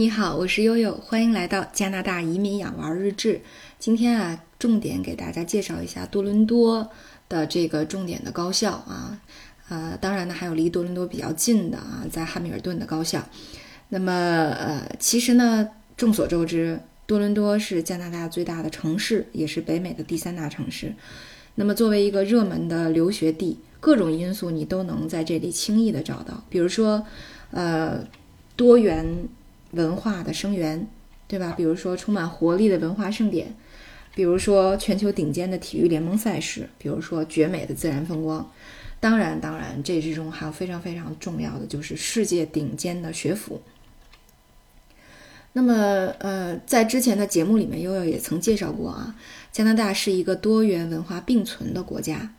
你好，我是悠悠，欢迎来到加拿大移民养娃日志。今天啊，重点给大家介绍一下多伦多的这个重点的高校啊，呃，当然呢，还有离多伦多比较近的啊，在汉密尔顿的高校。那么，呃，其实呢，众所周知，多伦多是加拿大最大的城市，也是北美的第三大城市。那么，作为一个热门的留学地，各种因素你都能在这里轻易的找到，比如说，呃，多元。文化的生源，对吧？比如说充满活力的文化盛典，比如说全球顶尖的体育联盟赛事，比如说绝美的自然风光。当然，当然，这之中还有非常非常重要的，就是世界顶尖的学府。那么，呃，在之前的节目里面，悠悠也曾介绍过啊，加拿大是一个多元文化并存的国家，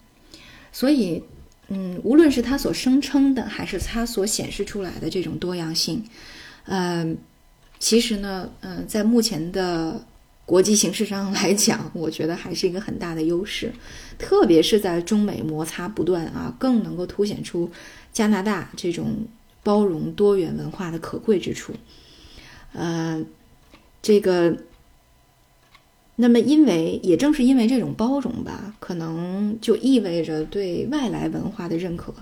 所以，嗯，无论是它所声称的，还是它所显示出来的这种多样性。嗯，其实呢，嗯，在目前的国际形势上来讲，我觉得还是一个很大的优势，特别是在中美摩擦不断啊，更能够凸显出加拿大这种包容多元文化的可贵之处。呃，这个，那么因为也正是因为这种包容吧，可能就意味着对外来文化的认可，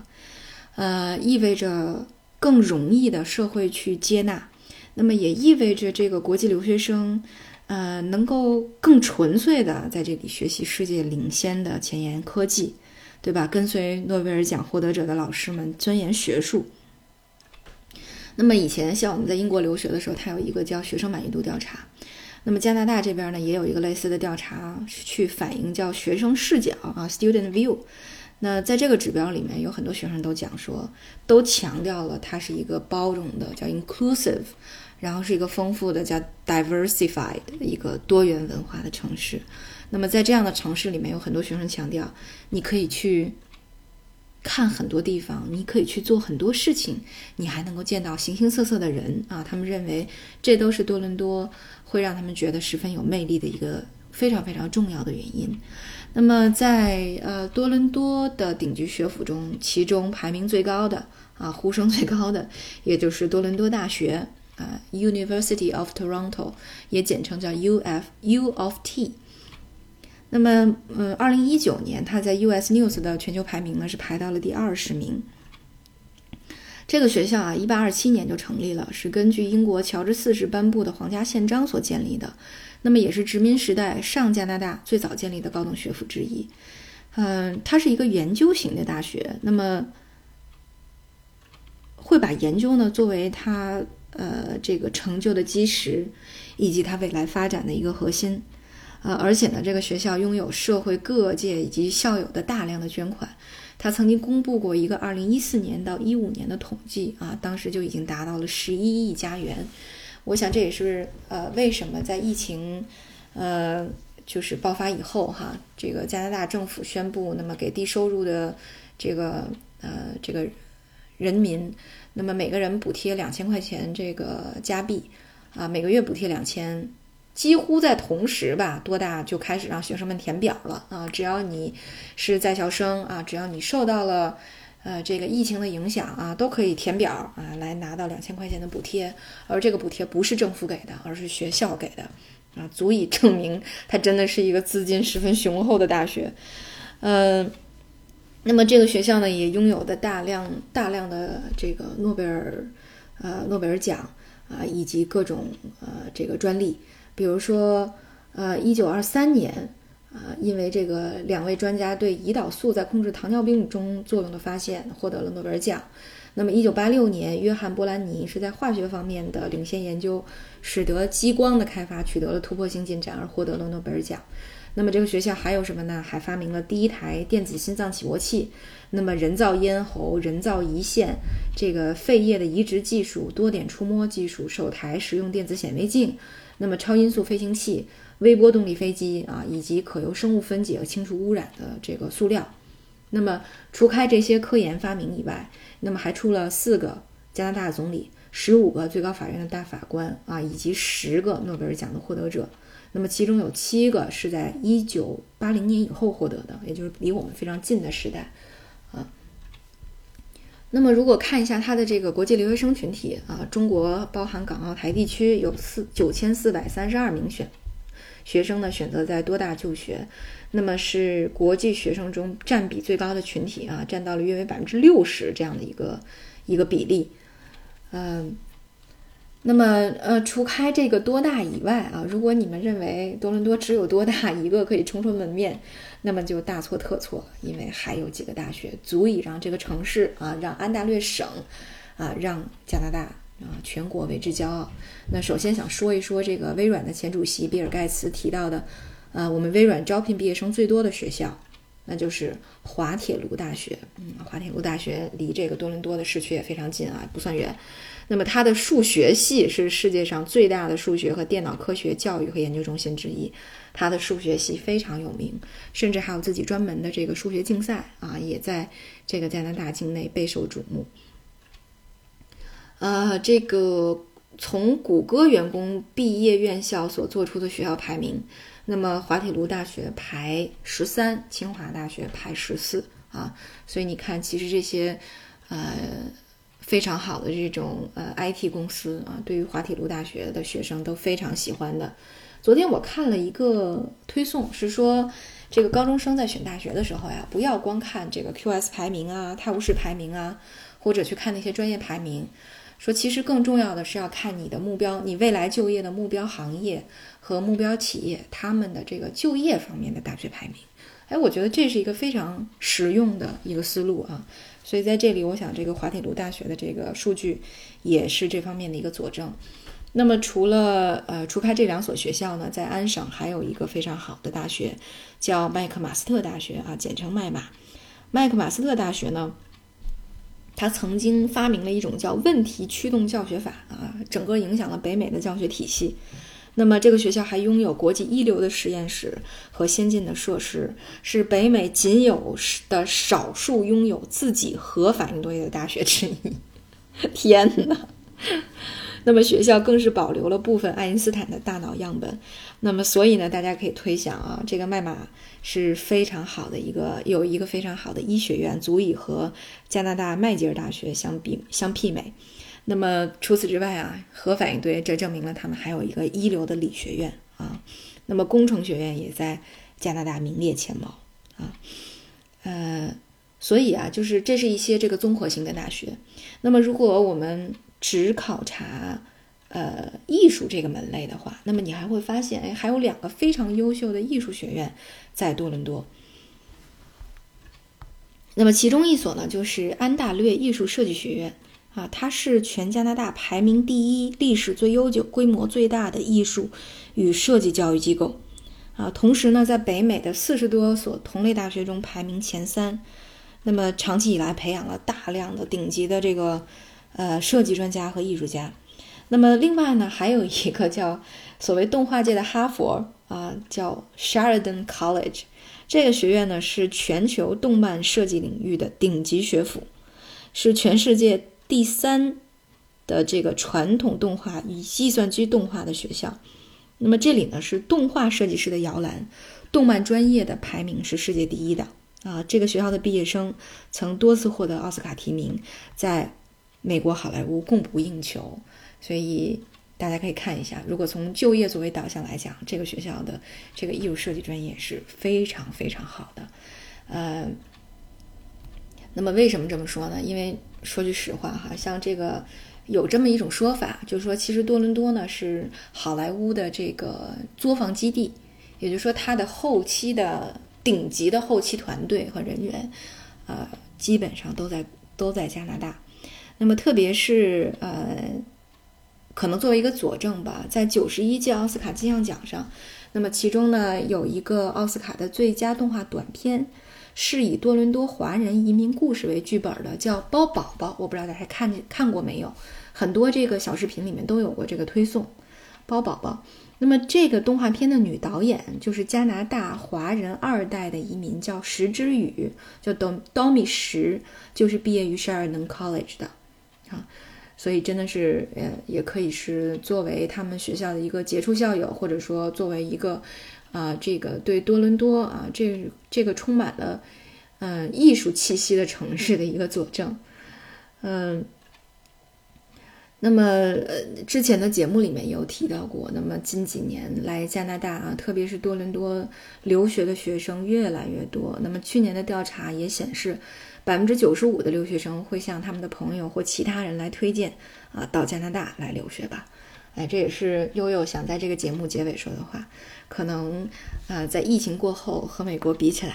呃，意味着。更容易的社会去接纳，那么也意味着这个国际留学生，呃，能够更纯粹的在这里学习世界领先的前沿科技，对吧？跟随诺贝尔奖获得者的老师们钻研学术。那么以前像我们在英国留学的时候，它有一个叫学生满意度调查，那么加拿大这边呢也有一个类似的调查，去反映叫学生视角啊，student view。那在这个指标里面，有很多学生都讲说，都强调了它是一个包容的，叫 inclusive，然后是一个丰富的，叫 diversified 的一个多元文化的城市。那么在这样的城市里面，有很多学生强调，你可以去看很多地方，你可以去做很多事情，你还能够见到形形色色的人啊。他们认为这都是多伦多会让他们觉得十分有魅力的一个非常非常重要的原因。那么，在呃多伦多的顶级学府中，其中排名最高的啊，呼声最高的，也就是多伦多大学啊，University of Toronto，也简称叫 U F U of T。那么，呃，二零一九年，它在 US News 的全球排名呢是排到了第二十名。这个学校啊，一八二七年就成立了，是根据英国乔治四世颁布的皇家宪章所建立的。那么也是殖民时代上加拿大最早建立的高等学府之一，嗯，它是一个研究型的大学，那么会把研究呢作为它呃这个成就的基石，以及它未来发展的一个核心，呃，而且呢，这个学校拥有社会各界以及校友的大量的捐款，他曾经公布过一个二零一四年到一五年的统计啊，当时就已经达到了十一亿加元。我想这也是呃为什么在疫情，呃就是爆发以后哈，这个加拿大政府宣布，那么给低收入的这个呃这个人民，那么每个人补贴两千块钱这个加币，啊每个月补贴两千，几乎在同时吧，多大就开始让学生们填表了啊，只要你是在校生啊，只要你受到了。呃，这个疫情的影响啊，都可以填表啊，来拿到两千块钱的补贴，而这个补贴不是政府给的，而是学校给的，啊，足以证明它真的是一个资金十分雄厚的大学。嗯，那么这个学校呢，也拥有的大量大量的这个诺贝尔，呃，诺贝尔奖啊，以及各种呃这个专利，比如说呃，一九二三年。啊，因为这个两位专家对胰岛素在控制糖尿病中作用的发现获得了诺贝尔奖。那么，一九八六年，约翰·波兰尼是在化学方面的领先研究，使得激光的开发取得了突破性进展，而获得了诺贝尔奖。那么，这个学校还有什么呢？还发明了第一台电子心脏起搏器，那么人造咽喉、人造胰腺、这个肺叶的移植技术、多点触摸技术、首台实用电子显微镜，那么超音速飞行器。微波动力飞机啊，以及可由生物分解和清除污染的这个塑料。那么，除开这些科研发明以外，那么还出了四个加拿大总理、十五个最高法院的大法官啊，以及十个诺贝尔奖的获得者。那么，其中有七个是在一九八零年以后获得的，也就是离我们非常近的时代啊。那么如果看一下它的这个国际留学生群体啊，中国包含港澳台地区有四九千四百三十二名选学生呢选择在多大就学，那么是国际学生中占比最高的群体啊，占到了约为百分之六十这样的一个一个比例，嗯。那么，呃，除开这个多大以外啊，如果你们认为多伦多只有多大一个可以冲出门面，那么就大错特错了，因为还有几个大学足以让这个城市啊，让安大略省啊，让加拿大啊全国为之骄傲。那首先想说一说这个微软的前主席比尔盖茨提到的，呃，我们微软招聘毕业生最多的学校，那就是滑铁卢大学。嗯，滑铁卢大学离这个多伦多的市区也非常近啊，不算远。那么，它的数学系是世界上最大的数学和电脑科学教育和研究中心之一。它的数学系非常有名，甚至还有自己专门的这个数学竞赛啊，也在这个加拿大境内备受瞩目。呃，这个从谷歌员工毕业院校所做出的学校排名，那么滑铁卢大学排十三，清华大学排十四啊。所以你看，其实这些，呃。非常好的这种呃 IT 公司啊，对于滑铁卢大学的学生都非常喜欢的。昨天我看了一个推送，是说这个高中生在选大学的时候呀，不要光看这个 QS 排名啊、泰晤士排名啊，或者去看那些专业排名。说其实更重要的是要看你的目标，你未来就业的目标行业和目标企业他们的这个就业方面的大学排名。哎，我觉得这是一个非常实用的一个思路啊。所以在这里，我想这个滑铁卢大学的这个数据也是这方面的一个佐证。那么除了呃，除开这两所学校呢，在安省还有一个非常好的大学，叫麦克马斯特大学啊，简称麦马。麦克马斯特大学呢，他曾经发明了一种叫问题驱动教学法啊，整个影响了北美的教学体系。那么，这个学校还拥有国际一流的实验室和先进的设施，是北美仅有的少数拥有自己核反应堆的大学之一。天哪！那么学校更是保留了部分爱因斯坦的大脑样本。那么，所以呢，大家可以推想啊，这个麦马是非常好的一个，有一个非常好的医学院，足以和加拿大麦吉尔大学相比相媲美。那么除此之外啊，核反应堆这证明了他们还有一个一流的理学院啊。那么工程学院也在加拿大名列前茅啊。呃，所以啊，就是这是一些这个综合性的大学。那么如果我们只考察呃艺术这个门类的话，那么你还会发现，哎，还有两个非常优秀的艺术学院在多伦多。那么其中一所呢，就是安大略艺术设计学院。啊，它是全加拿大排名第一、历史最悠久、规模最大的艺术与设计教育机构。啊，同时呢，在北美的四十多所同类大学中排名前三。那么，长期以来培养了大量的顶级的这个呃设计专家和艺术家。那么，另外呢，还有一个叫所谓动画界的哈佛啊，叫 Sheridan College。这个学院呢，是全球动漫设计领域的顶级学府，是全世界。第三的这个传统动画与计算机动画的学校，那么这里呢是动画设计师的摇篮，动漫专业的排名是世界第一的啊。这个学校的毕业生曾多次获得奥斯卡提名，在美国好莱坞供不应求，所以大家可以看一下。如果从就业作为导向来讲，这个学校的这个艺术设计专业是非常非常好的。呃，那么为什么这么说呢？因为说句实话哈，像这个有这么一种说法，就是说其实多伦多呢是好莱坞的这个作坊基地，也就是说它的后期的顶级的后期团队和人员，呃，基本上都在都在加拿大。那么特别是呃，可能作为一个佐证吧，在九十一届奥斯卡金像奖上，那么其中呢有一个奥斯卡的最佳动画短片。是以多伦多华人移民故事为剧本的，叫《包宝宝》，我不知道大家看见看过没有？很多这个小视频里面都有过这个推送，《包宝宝》。那么这个动画片的女导演就是加拿大华人二代的移民，叫石之宇，叫 Dom Domi 石，就是毕业于 Sheridan College 的啊，所以真的是呃，也可以是作为他们学校的一个杰出校友，或者说作为一个。啊，这个对多伦多啊，这这个充满了嗯艺术气息的城市的一个佐证。嗯。那么，呃，之前的节目里面有提到过。那么近几年来加拿大啊，特别是多伦多留学的学生越来越多。那么去年的调查也显示，百分之九十五的留学生会向他们的朋友或其他人来推荐啊，到加拿大来留学吧。哎，这也是悠悠想在这个节目结尾说的话。可能，啊，在疫情过后和美国比起来，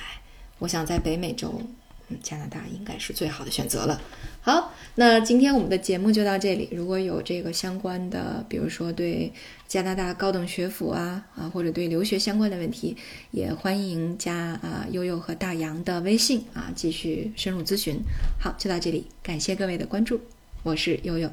我想在北美洲。嗯加拿大应该是最好的选择了。好，那今天我们的节目就到这里。如果有这个相关的，比如说对加拿大高等学府啊啊，或者对留学相关的问题，也欢迎加啊悠悠和大洋的微信啊，继续深入咨询。好，就到这里，感谢各位的关注，我是悠悠。